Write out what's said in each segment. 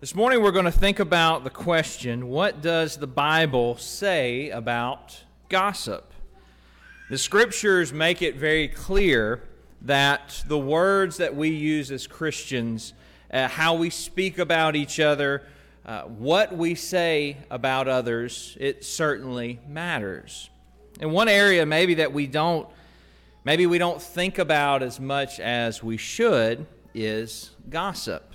This morning we're going to think about the question what does the Bible say about gossip? The scriptures make it very clear that the words that we use as Christians, uh, how we speak about each other, uh, what we say about others, it certainly matters. And one area maybe that we don't maybe we don't think about as much as we should is gossip.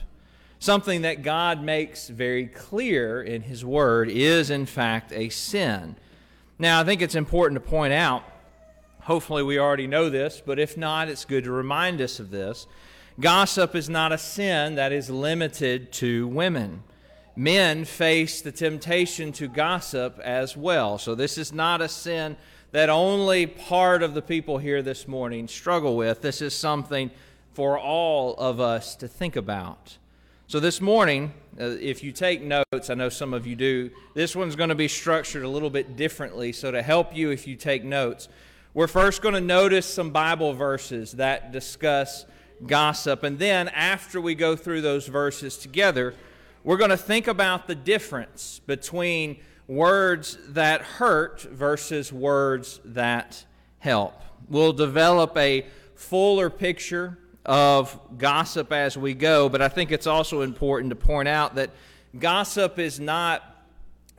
Something that God makes very clear in His Word is, in fact, a sin. Now, I think it's important to point out, hopefully, we already know this, but if not, it's good to remind us of this. Gossip is not a sin that is limited to women. Men face the temptation to gossip as well. So, this is not a sin that only part of the people here this morning struggle with. This is something for all of us to think about. So, this morning, uh, if you take notes, I know some of you do, this one's going to be structured a little bit differently. So, to help you if you take notes, we're first going to notice some Bible verses that discuss gossip. And then, after we go through those verses together, we're going to think about the difference between words that hurt versus words that help. We'll develop a fuller picture of gossip as we go, but I think it's also important to point out that gossip is not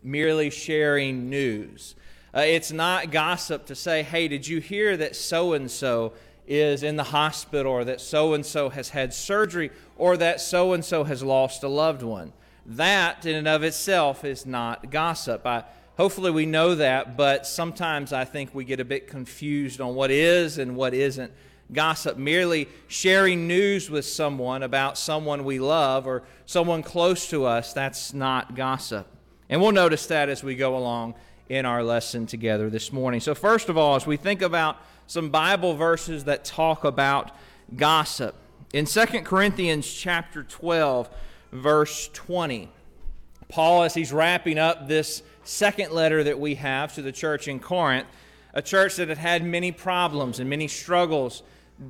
merely sharing news. Uh, it's not gossip to say, hey, did you hear that so and so is in the hospital, or that so and so has had surgery, or that so and so has lost a loved one? That, in and of itself, is not gossip. I, hopefully, we know that, but sometimes I think we get a bit confused on what is and what isn't gossip, merely sharing news with someone about someone we love or someone close to us, that's not gossip. And we'll notice that as we go along in our lesson together this morning. So, first of all, as we think about some Bible verses that talk about gossip, in 2 Corinthians chapter 12, verse 20, Paul, as he's wrapping up this second letter that we have to the church in Corinth, a church that had had many problems and many struggles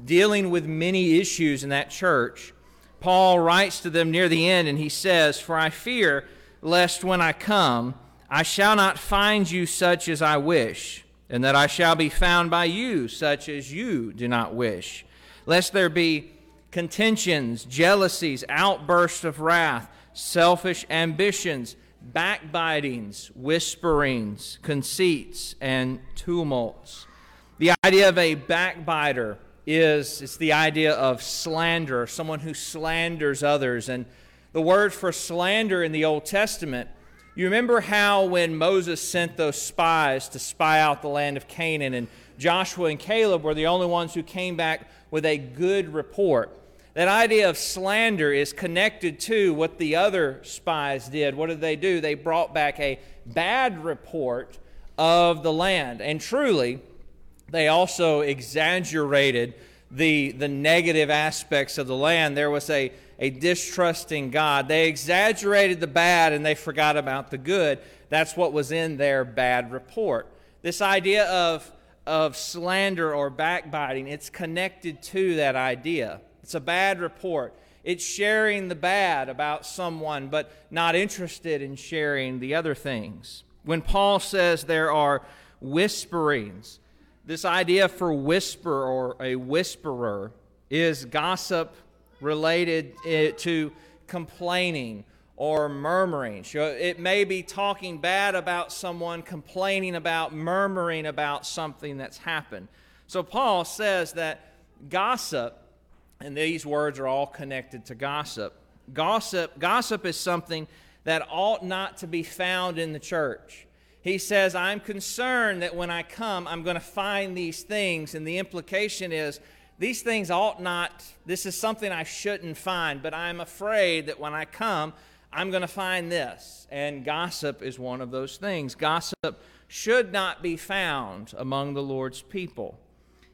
dealing with many issues in that church, Paul writes to them near the end and he says, For I fear lest when I come, I shall not find you such as I wish, and that I shall be found by you such as you do not wish, lest there be contentions, jealousies, outbursts of wrath, selfish ambitions, backbitings, whisperings, conceits, and tumults. The idea of a backbiter is it's the idea of slander, someone who slanders others. And the word for slander in the Old Testament, you remember how when Moses sent those spies to spy out the land of Canaan, and Joshua and Caleb were the only ones who came back with a good report. That idea of slander is connected to what the other spies did. What did they do? They brought back a bad report of the land. And truly, they also exaggerated the, the negative aspects of the land. There was a, a distrusting God. They exaggerated the bad and they forgot about the good. That's what was in their bad report. This idea of, of slander or backbiting, it's connected to that idea. It's a bad report. It's sharing the bad about someone, but not interested in sharing the other things. When Paul says there are whisperings, this idea for whisper or a whisperer is gossip related eh, to complaining or murmuring. It may be talking bad about someone, complaining about, murmuring about something that's happened. So Paul says that gossip, and these words are all connected to gossip. Gossip, gossip is something that ought not to be found in the church he says, I'm concerned that when I come, I'm going to find these things. And the implication is, these things ought not, this is something I shouldn't find, but I'm afraid that when I come, I'm going to find this. And gossip is one of those things. Gossip should not be found among the Lord's people.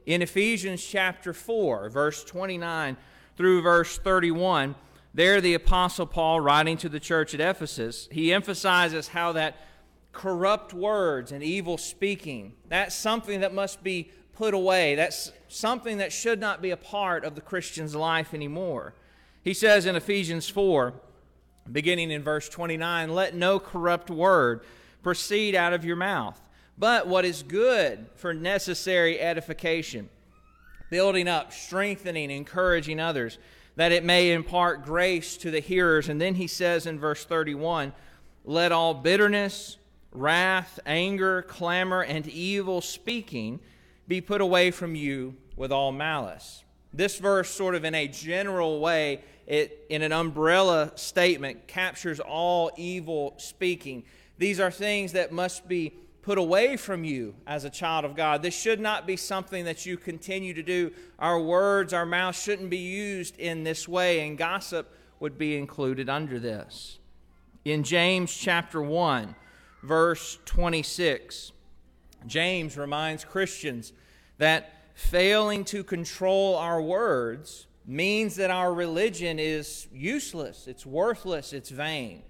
In Ephesians chapter 4, verse 29 through verse 31, there the Apostle Paul, writing to the church at Ephesus, he emphasizes how that corrupt words and evil speaking. That's something that must be put away. That's something that should not be a part of the Christian's life anymore. He says in Ephesians 4, beginning in verse 29 Let no corrupt word proceed out of your mouth, but what is good for necessary edification, building up, strengthening, encouraging others, that it may impart grace to the hearers. And then he says in verse 31 Let all bitterness, wrath, anger, clamor, and evil speaking be put away from you with all malice. This verse, sort of in a general way, it, in an umbrella statement, captures all evil speaking. These are things that must be put away from you as a child of God. This should not be something that you continue to do. Our words, our mouth shouldn't be used in this way, and gossip would be included under this. In James chapter 1, verse 26, James reminds Christians that failing to control our words means that our religion is useless, it's worthless, it's vain.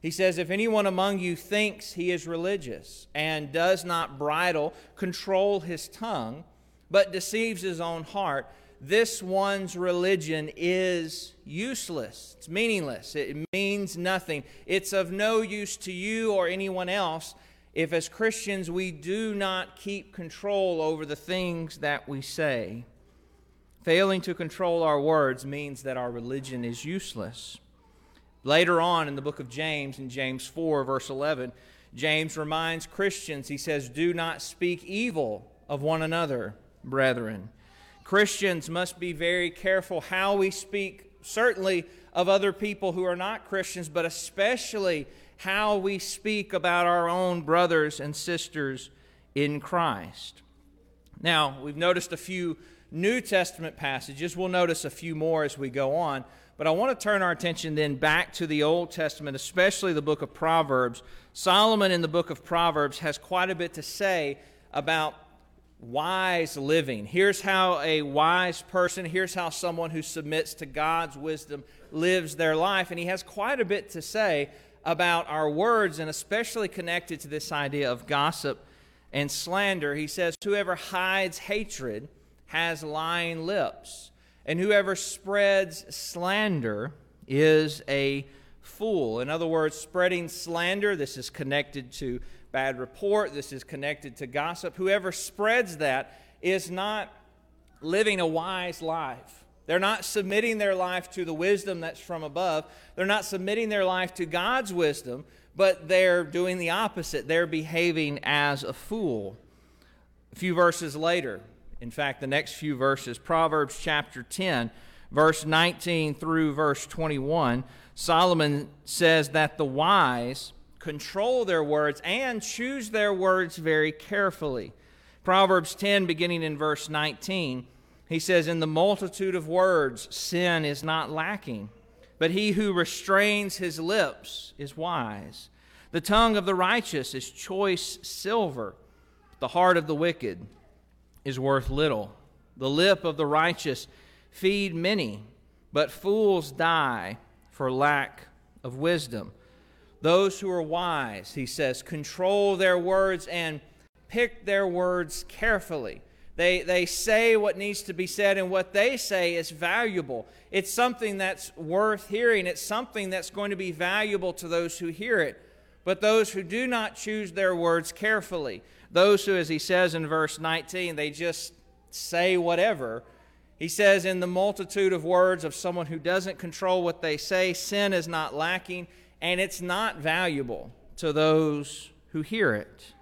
He says, If anyone among you thinks he is religious and does not bridle, control his tongue, but deceives his own heart, this one's religion is useless. It's meaningless. It means nothing. It's of no use to you or anyone else if, as Christians, we do not keep control over the things that we say. Failing to control our words means that our religion is useless. Later on in the book of James, in James 4, verse 11, James reminds Christians, he says, Do not speak evil of one another, brethren. Christians must be very careful how we speak, certainly of other people who are not Christians, but especially how we speak about our own brothers and sisters in Christ. Now, we've noticed a few New Testament passages. We'll notice a few more as we go on. But I want to turn our attention then back to the Old Testament, especially the book of Proverbs. Solomon in the book of Proverbs has quite a bit to say about wise living. Here's how a wise person, here's how someone who submits to God's wisdom lives their life. And he has quite a bit to say about our words, and especially connected to this idea of gossip and slander. He says, Whoever hides hatred has lying lips and whoever spreads slander is a fool. In other words, spreading slander, this is connected to bad report, this is connected to gossip. Whoever spreads that is not living a wise life. They're not submitting their life to the wisdom that's from above. They're not submitting their life to God's wisdom, but they're doing the opposite. They're behaving as a fool. A few verses later, in fact, the next few verses, Proverbs chapter 10, verse 19 through verse 21, Solomon says that the wise control their words and choose their words very carefully. Proverbs 10, beginning in verse 19, he says, In the multitude of words, sin is not lacking, but he who restrains his lips is wise. The tongue of the righteous is choice silver, the heart of the wicked is worth little. The lip of the righteous feed many, but fools die for lack of wisdom. Those who are wise, he says, control their words and pick their words carefully. They, they say what needs to be said, and what they say is valuable. It's something that's worth hearing. It's something that's going to be valuable to those who hear it. But those who do not choose their words carefully, those who, as he says in verse 19, they just say whatever. He says, in the multitude of words of someone who doesn't control what they say, sin is not lacking, and it's not valuable to those who hear it.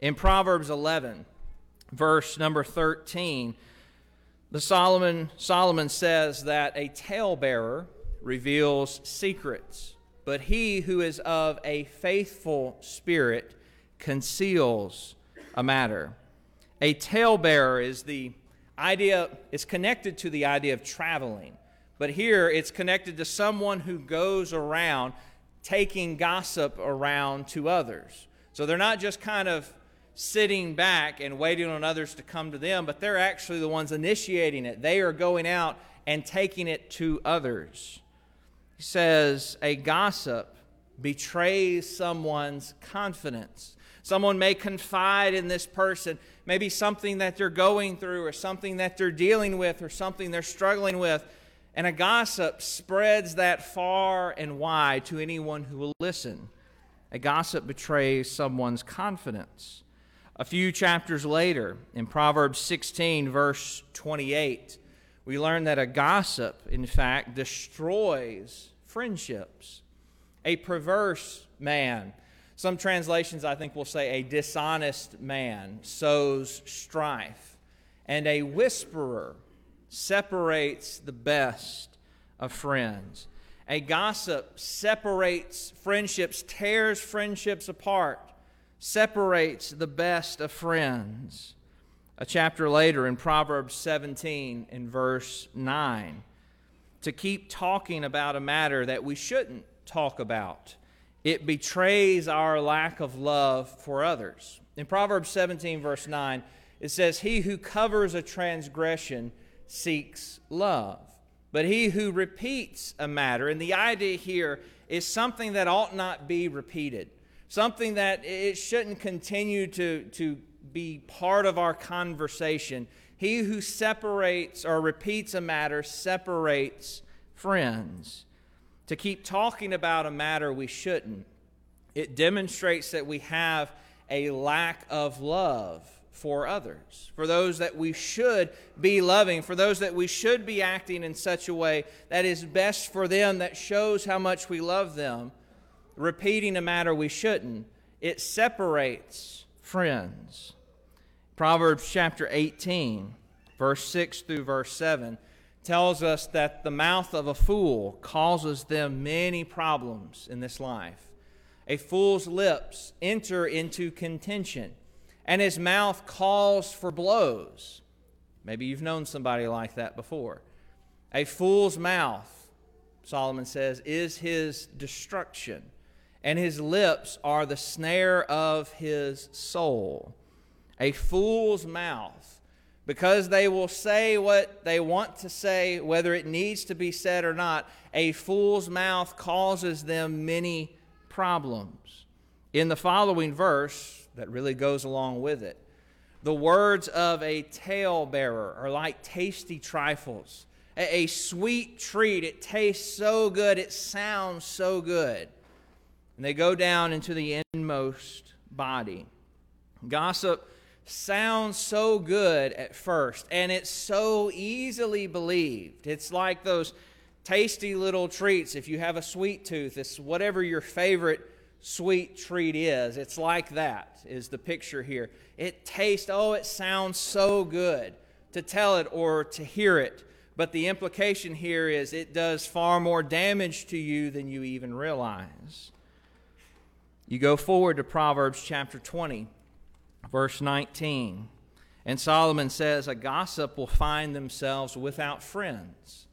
In Proverbs 11, verse number 13, the Solomon, Solomon says that a talebearer reveals secrets, but he who is of a faithful spirit conceals a matter. A talebearer is the idea, is connected to the idea of traveling. But here it's connected to someone who goes around taking gossip around to others. So they're not just kind of sitting back and waiting on others to come to them, but they're actually the ones initiating it. They are going out and taking it to others. He says, A gossip betrays someone's confidence. Someone may confide in this person, maybe something that they're going through or something that they're dealing with or something they're struggling with. And a gossip spreads that far and wide to anyone who will listen. A gossip betrays someone's confidence. A few chapters later, in Proverbs 16, verse 28, we learn that a gossip, in fact, destroys friendships. A perverse man, some translations I think will say a dishonest man, sows strife. And a whisperer separates the best of friends. A gossip separates friendships, tears friendships apart, separates the best of friends. A chapter later in Proverbs 17, in verse 9, to keep talking about a matter that we shouldn't talk about. It betrays our lack of love for others. In Proverbs 17, verse 9, it says, He who covers a transgression seeks love. But he who repeats a matter, and the idea here is something that ought not be repeated, something that it shouldn't continue to, to be part of our conversation. He who separates or repeats a matter separates friends. To keep talking about a matter we shouldn't, it demonstrates that we have a lack of love for others, for those that we should be loving, for those that we should be acting in such a way that is best for them, that shows how much we love them, repeating a matter we shouldn't, it separates friends. Proverbs chapter 18, verse 6 through verse 7, tells us that the mouth of a fool causes them many problems in this life. A fool's lips enter into contention and his mouth calls for blows. Maybe you've known somebody like that before. A fool's mouth, Solomon says, is his destruction, and his lips are the snare of his soul. A fool's mouth, because they will say what they want to say, whether it needs to be said or not, a fool's mouth causes them many problems. In the following verse, that really goes along with it. The words of a talebearer are like tasty trifles, a, sweet treat. It tastes so good, it sounds so good. And they go down into the inmost body. Gossip sounds so good at first, and it's so easily believed. It's like those tasty little treats. If you have a sweet tooth, it's whatever your favorite sweet treat is. It's like that, is the picture here. It tastes, oh, it sounds so good to tell it or to hear it. But the implication here is it does far more damage to you than you even realize. You go forward to Proverbs chapter 20, verse 19. And Solomon says, A gossip will find themselves without friends.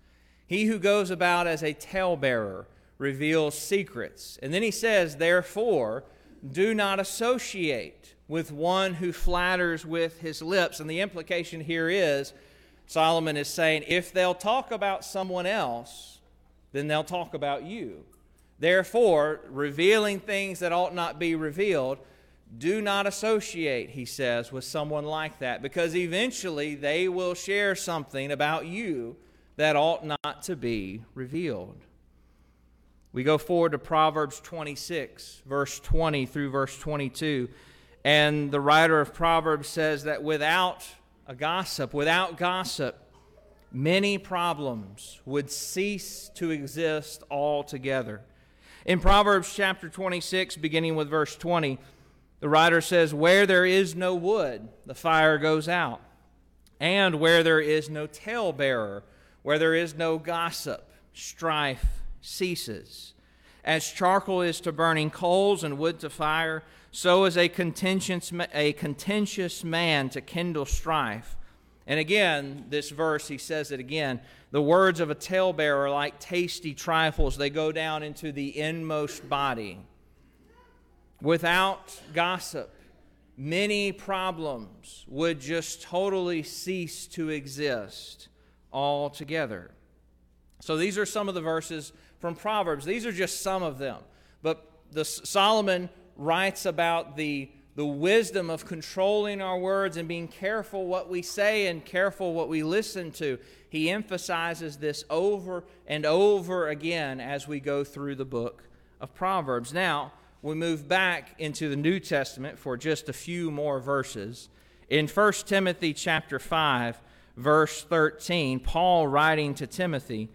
He who goes about as a talebearer reveals secrets. And then he says, Therefore, do not associate with one who flatters with his lips. And the implication here is Solomon is saying, if they'll talk about someone else, then they'll talk about you. Therefore, revealing things that ought not be revealed, do not associate, he says, with someone like that, because eventually they will share something about you that ought not to be revealed. We go forward to Proverbs 26, verse 20 through verse 22. And the writer of Proverbs says that without a gossip, without gossip, many problems would cease to exist altogether. In Proverbs chapter 26, beginning with verse 20, the writer says, Where there is no wood, the fire goes out. And where there is no talebearer, where there is no gossip, strife ceases. As charcoal is to burning coals and wood to fire, so is a contentious, a contentious man to kindle strife. And again, this verse, he says it again. The words of a talebearer are like tasty trifles, they go down into the inmost body. Without gossip, many problems would just totally cease to exist altogether. So these are some of the verses from Proverbs. These are just some of them. But the, Solomon writes about the, the wisdom of controlling our words and being careful what we say and careful what we listen to. He emphasizes this over and over again as we go through the book of Proverbs. Now, we move back into the New Testament for just a few more verses. In 1 Timothy chapter 5, verse 13, Paul writing to Timothy,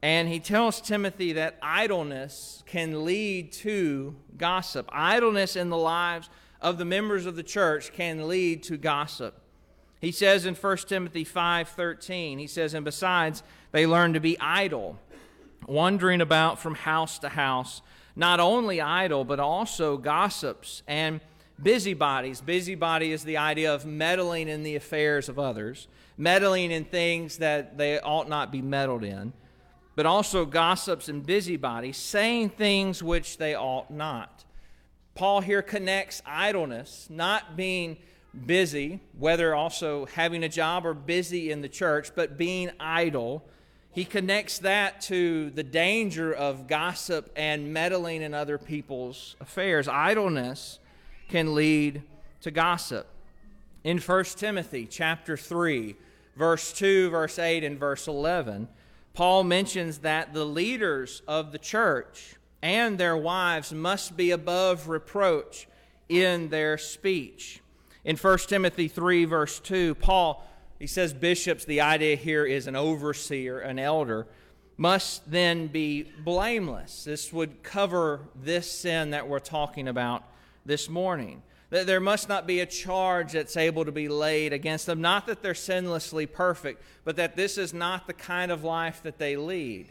and he tells Timothy that idleness can lead to gossip. Idleness in the lives of the members of the church can lead to gossip. He says in 1 Timothy 5:13, he says, "And besides, they learn to be idle, wandering about from house to house, not only idle, but also gossips and busybodies. Busybody is the idea of meddling in the affairs of others, meddling in things that they ought not be meddled in, but also gossips and busybodies, saying things which they ought not." Paul here connects idleness, not being busy, whether also having a job or busy in the church, but being idle. He connects that to the danger of gossip and meddling in other people's affairs. Idleness can lead to gossip. In 1 Timothy chapter 3, verse 2, verse 8, and verse 11, Paul mentions that the leaders of the church and their wives must be above reproach in their speech. In 1 Timothy 3, verse 2, Paul, he says bishops, the idea here is an overseer, an elder, must then be blameless. This would cover this sin that we're talking about this morning. That there must not be a charge that's able to be laid against them. Not that they're sinlessly perfect, but that this is not the kind of life that they lead.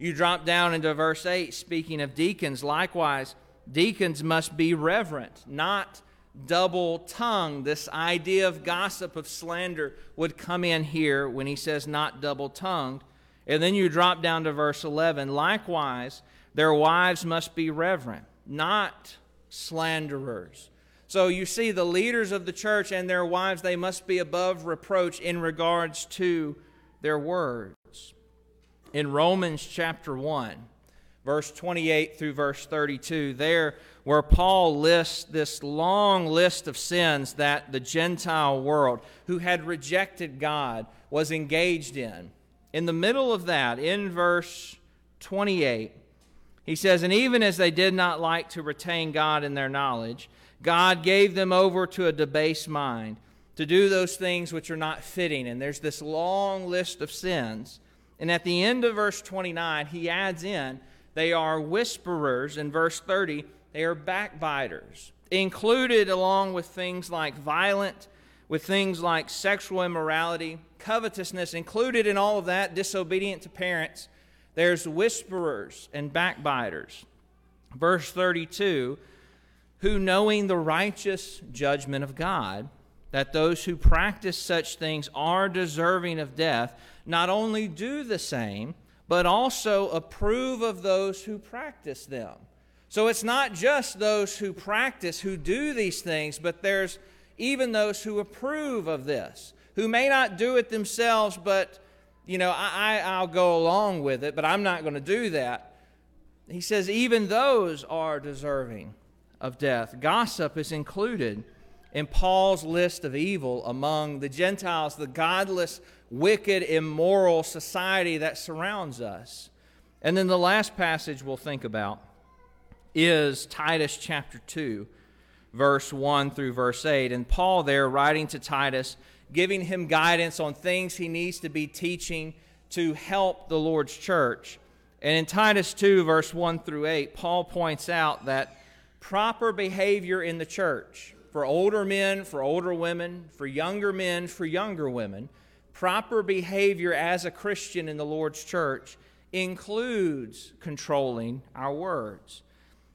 You drop down into verse 8, speaking of deacons. Likewise, deacons must be reverent, not double tongued. This idea of gossip, of slander, would come in here when he says not double tongued. And then you drop down to verse 11. Likewise, their wives must be reverent, not slanderers. So you see, the leaders of the church and their wives, they must be above reproach in regards to their words. In Romans chapter 1, verse 28 through verse 32, there where Paul lists this long list of sins that the Gentile world, who had rejected God, was engaged in. In the middle of that, in verse 28, he says, And even as they did not like to retain God in their knowledge, God gave them over to a debased mind to do those things which are not fitting. And there's this long list of sins. And at the end of verse 29, he adds in, they are whisperers. In verse 30, they are backbiters, included along with things like violent, with things like sexual immorality, covetousness, included in all of that, disobedient to parents. There's whisperers and backbiters. Verse 32 who, knowing the righteous judgment of God, that those who practice such things are deserving of death, not only do the same, but also approve of those who practice them. So it's not just those who practice who do these things, but there's even those who approve of this, who may not do it themselves, but, you know, I, I'll go along with it, but I'm not going to do that. He says, even those are deserving of death. Gossip is included in Paul's list of evil among the Gentiles, the godless, wicked, immoral society that surrounds us. And then the last passage we'll think about is Titus chapter 2, verse 1 through verse 8. And Paul, there, writing to Titus, giving him guidance on things he needs to be teaching to help the Lord's church. And in Titus 2, verse 1 through 8, Paul points out that proper behavior in the church for older men, for older women, for younger men, for younger women, proper behavior as a Christian in the Lord's church includes controlling our words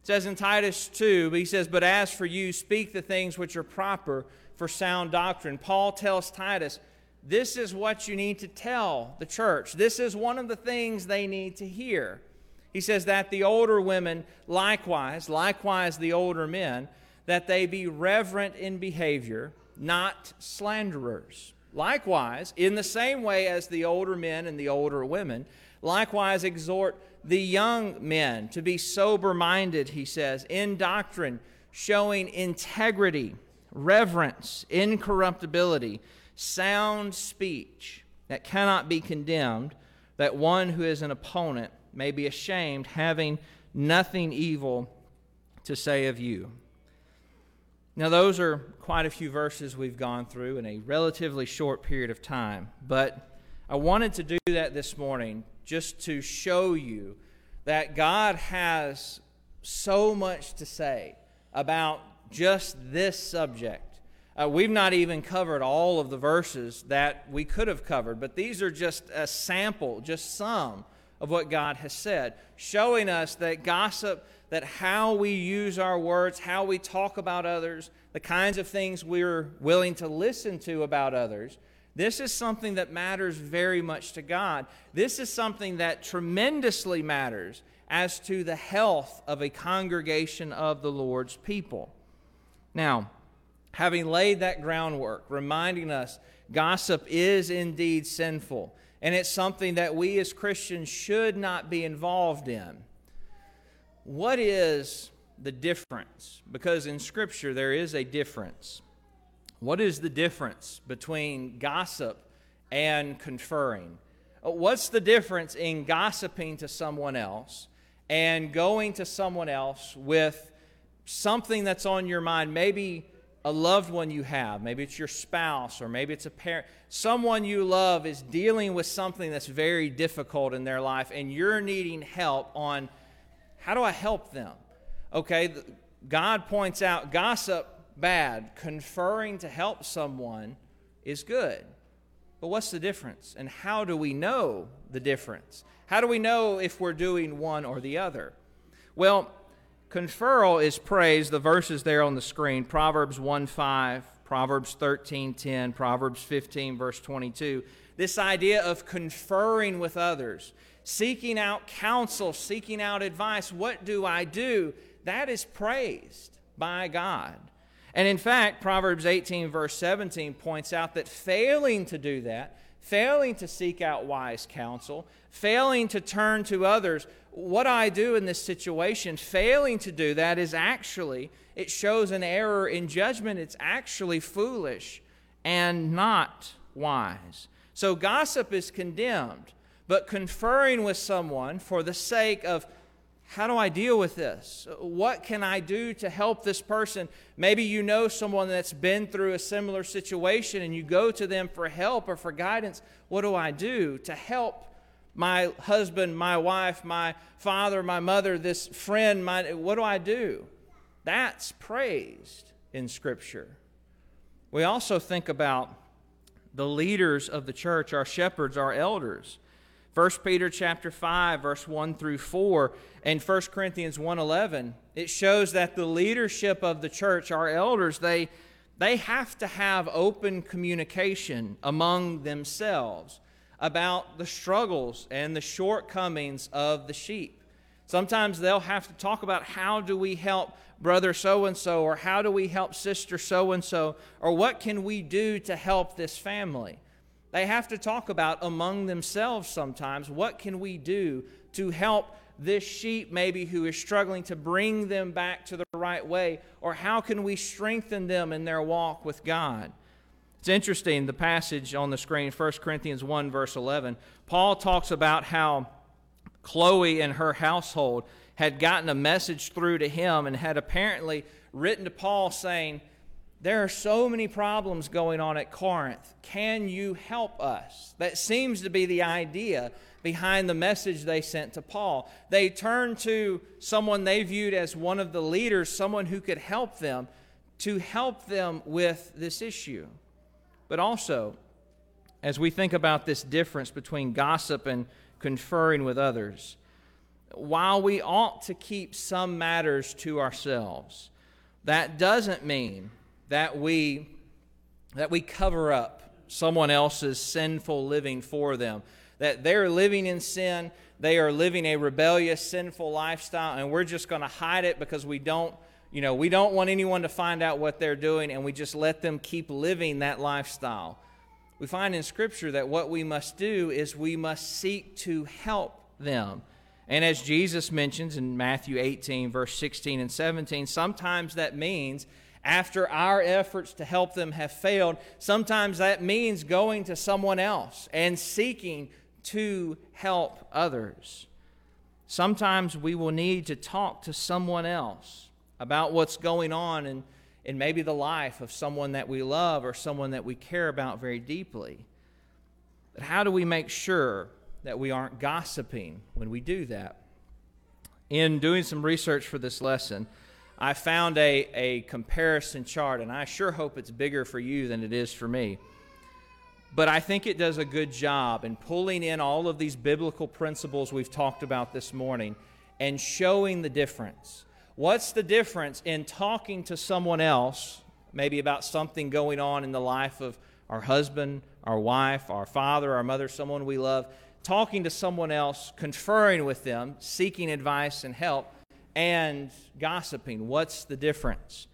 It says in Titus 2, he says, But as for you, speak the things which are proper for sound doctrine. Paul tells Titus, This is what you need to tell the church. This is one of the things they need to hear. He says that the older women likewise, likewise the older men, that they be reverent in behavior, not slanderers. Likewise, in the same way as the older men and the older women, likewise exhort the young men to be sober minded, he says, in doctrine, showing integrity, reverence, incorruptibility, sound speech, that cannot be condemned, that one who is an opponent may be ashamed, having nothing evil to say of you. Now, those are quite a few verses we've gone through in a relatively short period of time, but I wanted to do that this morning just to show you that God has so much to say about just this subject. Uh, we've not even covered all of the verses that we could have covered, but these are just a sample, just some of what God has said, showing us that gossip, that how we use our words, how we talk about others, the kinds of things we're willing to listen to about others, this is something that matters very much to God. This is something that tremendously matters as to the health of a congregation of the Lord's people. Now, having laid that groundwork, reminding us gossip is indeed sinful, and it's something that we as Christians should not be involved in. What is the difference? Because in Scripture there is a difference. What is the difference between gossip and conferring? Uh, what's the difference in gossiping to someone else and going to someone else with something that's on your mind? Maybe a loved one you have, maybe it's your spouse, or maybe it's a parent, someone you love is dealing with something that's very difficult in their life, and you're needing help on how do I help them? Okay, God points out gossip, bad, conferring to help someone is good. But what's the difference? And how do we know the difference? How do we know if we're doing one or the other? Well, Conferral is praise. The verses there on the screen Proverbs 1 5, Proverbs 13 10, Proverbs 15, verse 22. This idea of conferring with others, seeking out counsel, seeking out advice. What do I do? That is praised by God. And in fact, Proverbs 18, verse 17 points out that failing to do that, failing to seek out wise counsel, failing to turn to others, what I do in this situation, failing to do that is actually, it shows an error in judgment. It's actually foolish and not wise. So gossip is condemned, but conferring with someone for the sake of how do I deal with this? What can I do to help this person? Maybe you know someone that's been through a similar situation and you go to them for help or for guidance. What do I do to help my husband, my wife, my father, my mother, this friend, my, what do I do? That's praised in Scripture. We also think about the leaders of the church, our shepherds, our elders. 1 Peter chapter 5 verse 1 through 4 and 1 Corinthians 1:11 it shows that the leadership of the church our elders they they have to have open communication among themselves about the struggles and the shortcomings of the sheep. Sometimes they'll have to talk about how do we help brother so and so, or how do we help sister so and so, or what can we do to help this family. They have to talk about among themselves sometimes what can we do to help this sheep maybe who is struggling to bring them back to the right way, or how can we strengthen them in their walk with God. It's interesting, the passage on the screen, 1 Corinthians 1, verse 11. Paul talks about how Chloe and her household had gotten a message through to him and had apparently written to Paul saying, There are so many problems going on at Corinth. Can you help us? That seems to be the idea behind the message they sent to Paul. They turned to someone they viewed as one of the leaders, someone who could help them, to help them with this issue. But also, as we think about this difference between gossip and conferring with others, while we ought to keep some matters to ourselves, that doesn't mean that we that we cover up someone else's sinful living for them. That they're living in sin, they are living a rebellious, sinful lifestyle, and we're just going to hide it because we don't you know, we don't want anyone to find out what they're doing, and we just let them keep living that lifestyle. We find in Scripture that what we must do is we must seek to help them. And as Jesus mentions in Matthew 18, verse 16 and 17, sometimes that means after our efforts to help them have failed, sometimes that means going to someone else and seeking to help others. Sometimes we will need to talk to someone else about what's going on in, in maybe the life of someone that we love or someone that we care about very deeply. But how do we make sure that we aren't gossiping when we do that? In doing some research for this lesson, I found a, a comparison chart, and I sure hope it's bigger for you than it is for me. But I think it does a good job in pulling in all of these biblical principles we've talked about this morning and showing the difference. What's the difference in talking to someone else, maybe about something going on in the life of our husband, our wife, our father, our mother, someone we love, talking to someone else, conferring with them, seeking advice and help, and gossiping. What's the difference?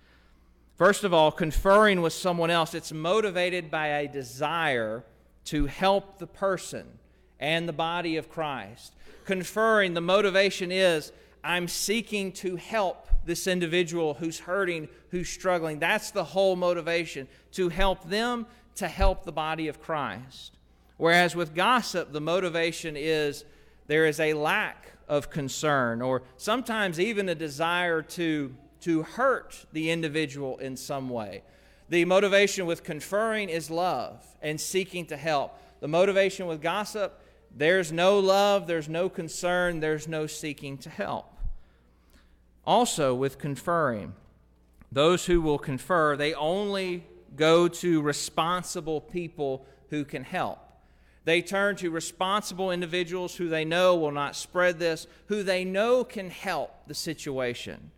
First of all, conferring with someone else, it's motivated by a desire to help the person and the body of Christ. Conferring, the motivation is I'm seeking to help this individual who's hurting, who's struggling. That's the whole motivation to help them, to help the body of Christ. Whereas with gossip, the motivation is there is a lack of concern or sometimes even a desire to, to hurt the individual in some way. The motivation with conferring is love and seeking to help. The motivation with gossip, there's no love, there's no concern, there's no seeking to help. Also, with conferring, those who will confer, they only go to responsible people who can help. They turn to responsible individuals who they know will not spread this, who they know can help the situation.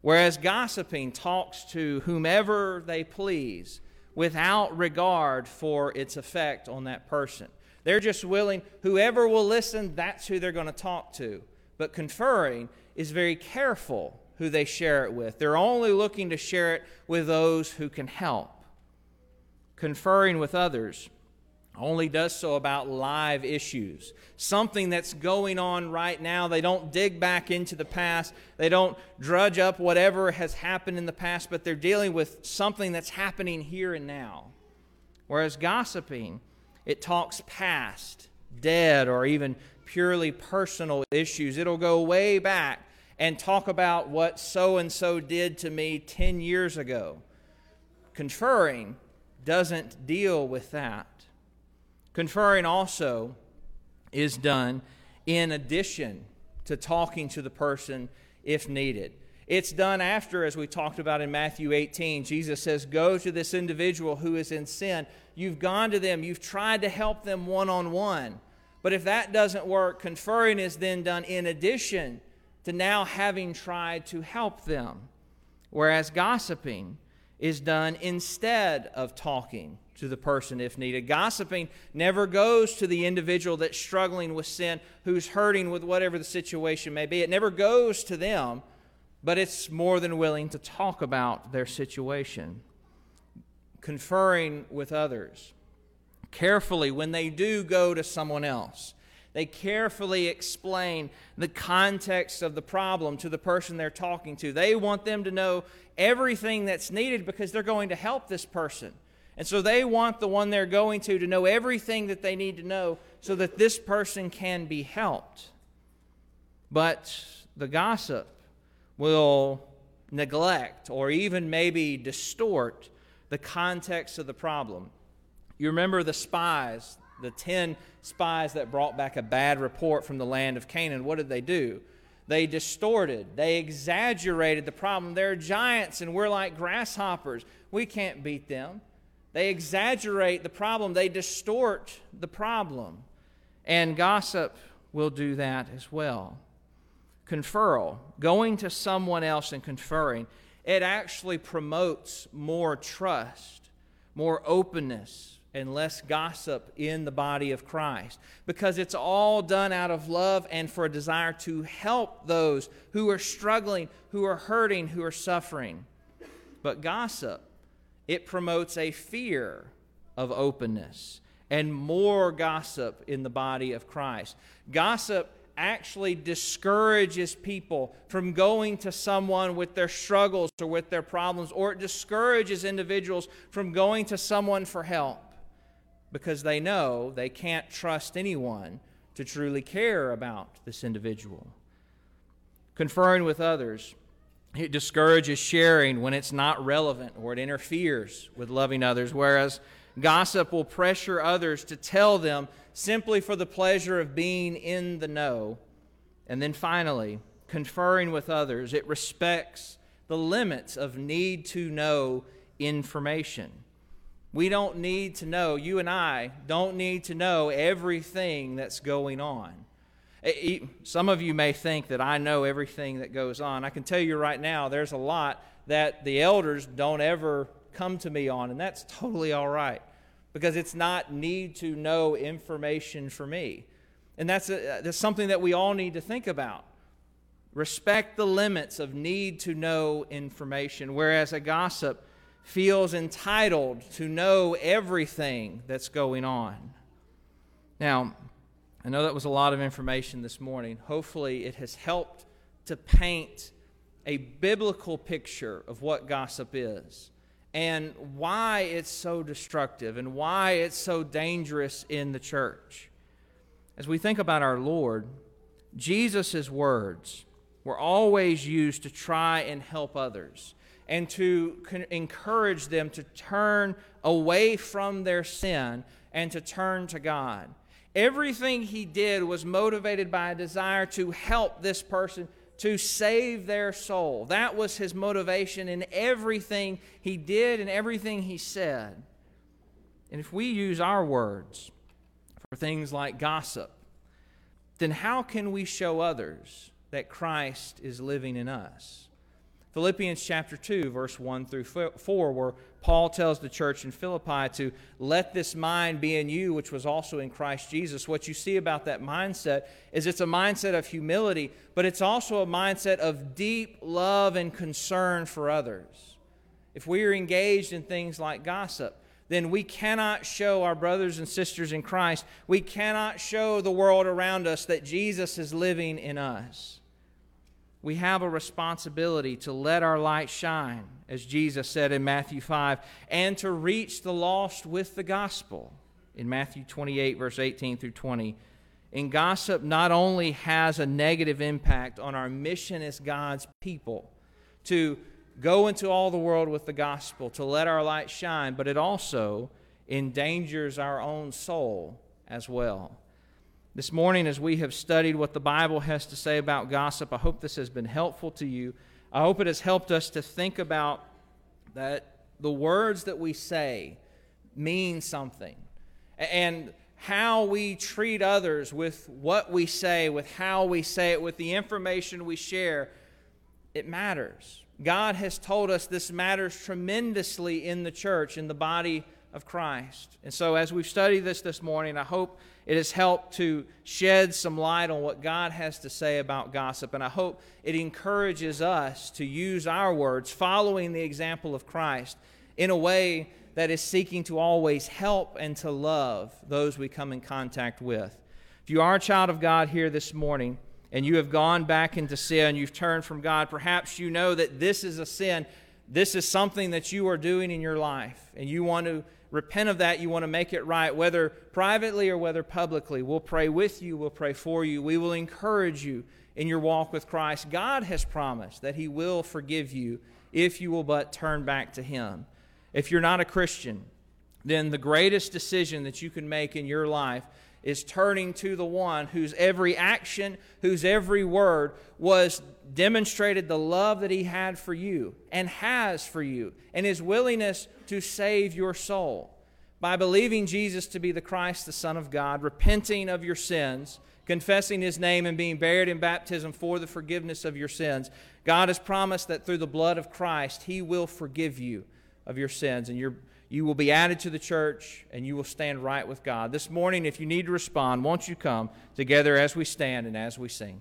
Whereas gossiping talks to whomever they please without regard for its effect on that person. They're just willing, whoever will listen, that's who they're going to talk to. But conferring is very careful who they share it with. They're only looking to share it with those who can help. Conferring with others only does so about live issues, something that's going on right now. They don't dig back into the past, they don't drudge up whatever has happened in the past, but they're dealing with something that's happening here and now. Whereas gossiping, it talks past, dead, or even purely personal issues. It'll go way back and talk about what so and so did to me 10 years ago. Conferring doesn't deal with that. Conferring also is done in addition to talking to the person if needed. It's done after, as we talked about in Matthew 18. Jesus says, Go to this individual who is in sin. You've gone to them, you've tried to help them one on one. But if that doesn't work, conferring is then done in addition to now having tried to help them. Whereas gossiping is done instead of talking to the person if needed. Gossiping never goes to the individual that's struggling with sin, who's hurting with whatever the situation may be. It never goes to them, but it's more than willing to talk about their situation. Conferring with others. Carefully, when they do go to someone else, they carefully explain the context of the problem to the person they're talking to. They want them to know everything that's needed because they're going to help this person. And so they want the one they're going to to know everything that they need to know so that this person can be helped. But the gossip will neglect or even maybe distort the context of the problem. You remember the spies, the 10 spies that brought back a bad report from the land of Canaan. What did they do? They distorted, they exaggerated the problem. They're giants and we're like grasshoppers. We can't beat them. They exaggerate the problem, they distort the problem. And gossip will do that as well. Conferral, going to someone else and conferring, it actually promotes more trust, more openness, and less gossip in the body of Christ because it's all done out of love and for a desire to help those who are struggling, who are hurting, who are suffering. But gossip it promotes a fear of openness and more gossip in the body of Christ. Gossip actually discourages people from going to someone with their struggles or with their problems, or it discourages individuals from going to someone for help because they know they can't trust anyone to truly care about this individual. Conferring with others, it discourages sharing when it's not relevant or it interferes with loving others, whereas gossip will pressure others to tell them simply for the pleasure of being in the know. And then finally, conferring with others, it respects the limits of need to know information. We don't need to know, you and I don't need to know everything that's going on. Some of you may think that I know everything that goes on. I can tell you right now, there's a lot that the elders don't ever come to me on, and that's totally all right because it's not need to know information for me. And that's, a, that's something that we all need to think about. Respect the limits of need to know information, whereas a gossip feels entitled to know everything that's going on. Now, I know that was a lot of information this morning. Hopefully, it has helped to paint a biblical picture of what gossip is and why it's so destructive and why it's so dangerous in the church. As we think about our Lord, Jesus' words were always used to try and help others and to encourage them to turn away from their sin and to turn to God. Everything he did was motivated by a desire to help this person to save their soul. That was his motivation in everything he did and everything he said. And if we use our words for things like gossip, then how can we show others that Christ is living in us? Philippians chapter 2, verse 1 through 4, where Paul tells the church in Philippi to let this mind be in you, which was also in Christ Jesus. What you see about that mindset is it's a mindset of humility, but it's also a mindset of deep love and concern for others. If we are engaged in things like gossip, then we cannot show our brothers and sisters in Christ, we cannot show the world around us that Jesus is living in us we have a responsibility to let our light shine, as Jesus said in Matthew 5, and to reach the lost with the gospel in Matthew 28, verse 18 through 20. And gossip not only has a negative impact on our mission as God's people to go into all the world with the gospel, to let our light shine, but it also endangers our own soul as well. This morning, as we have studied what the Bible has to say about gossip, I hope this has been helpful to you. I hope it has helped us to think about that the words that we say mean something. And how we treat others with what we say, with how we say it, with the information we share, it matters. God has told us this matters tremendously in the church, in the body of Christ. And so, as we've studied this this morning, I hope it has helped to shed some light on what God has to say about gossip. And I hope it encourages us to use our words, following the example of Christ, in a way that is seeking to always help and to love those we come in contact with. If you are a child of God here this morning, and you have gone back into sin, you've turned from God, perhaps you know that this is a sin. This is something that you are doing in your life, and you want to repent of that, you want to make it right, whether privately or whether publicly. We'll pray with you, we'll pray for you, we will encourage you in your walk with Christ. God has promised that He will forgive you if you will but turn back to Him. If you're not a Christian, then the greatest decision that you can make in your life is turning to the one whose every action, whose every word was demonstrated the love that he had for you and has for you, and his willingness to save your soul. By believing Jesus to be the Christ, the Son of God, repenting of your sins, confessing his name, and being buried in baptism for the forgiveness of your sins, God has promised that through the blood of Christ, he will forgive you of your sins, and you will be added to the church and you will stand right with God. This morning, if you need to respond, won't you come together as we stand and as we sing?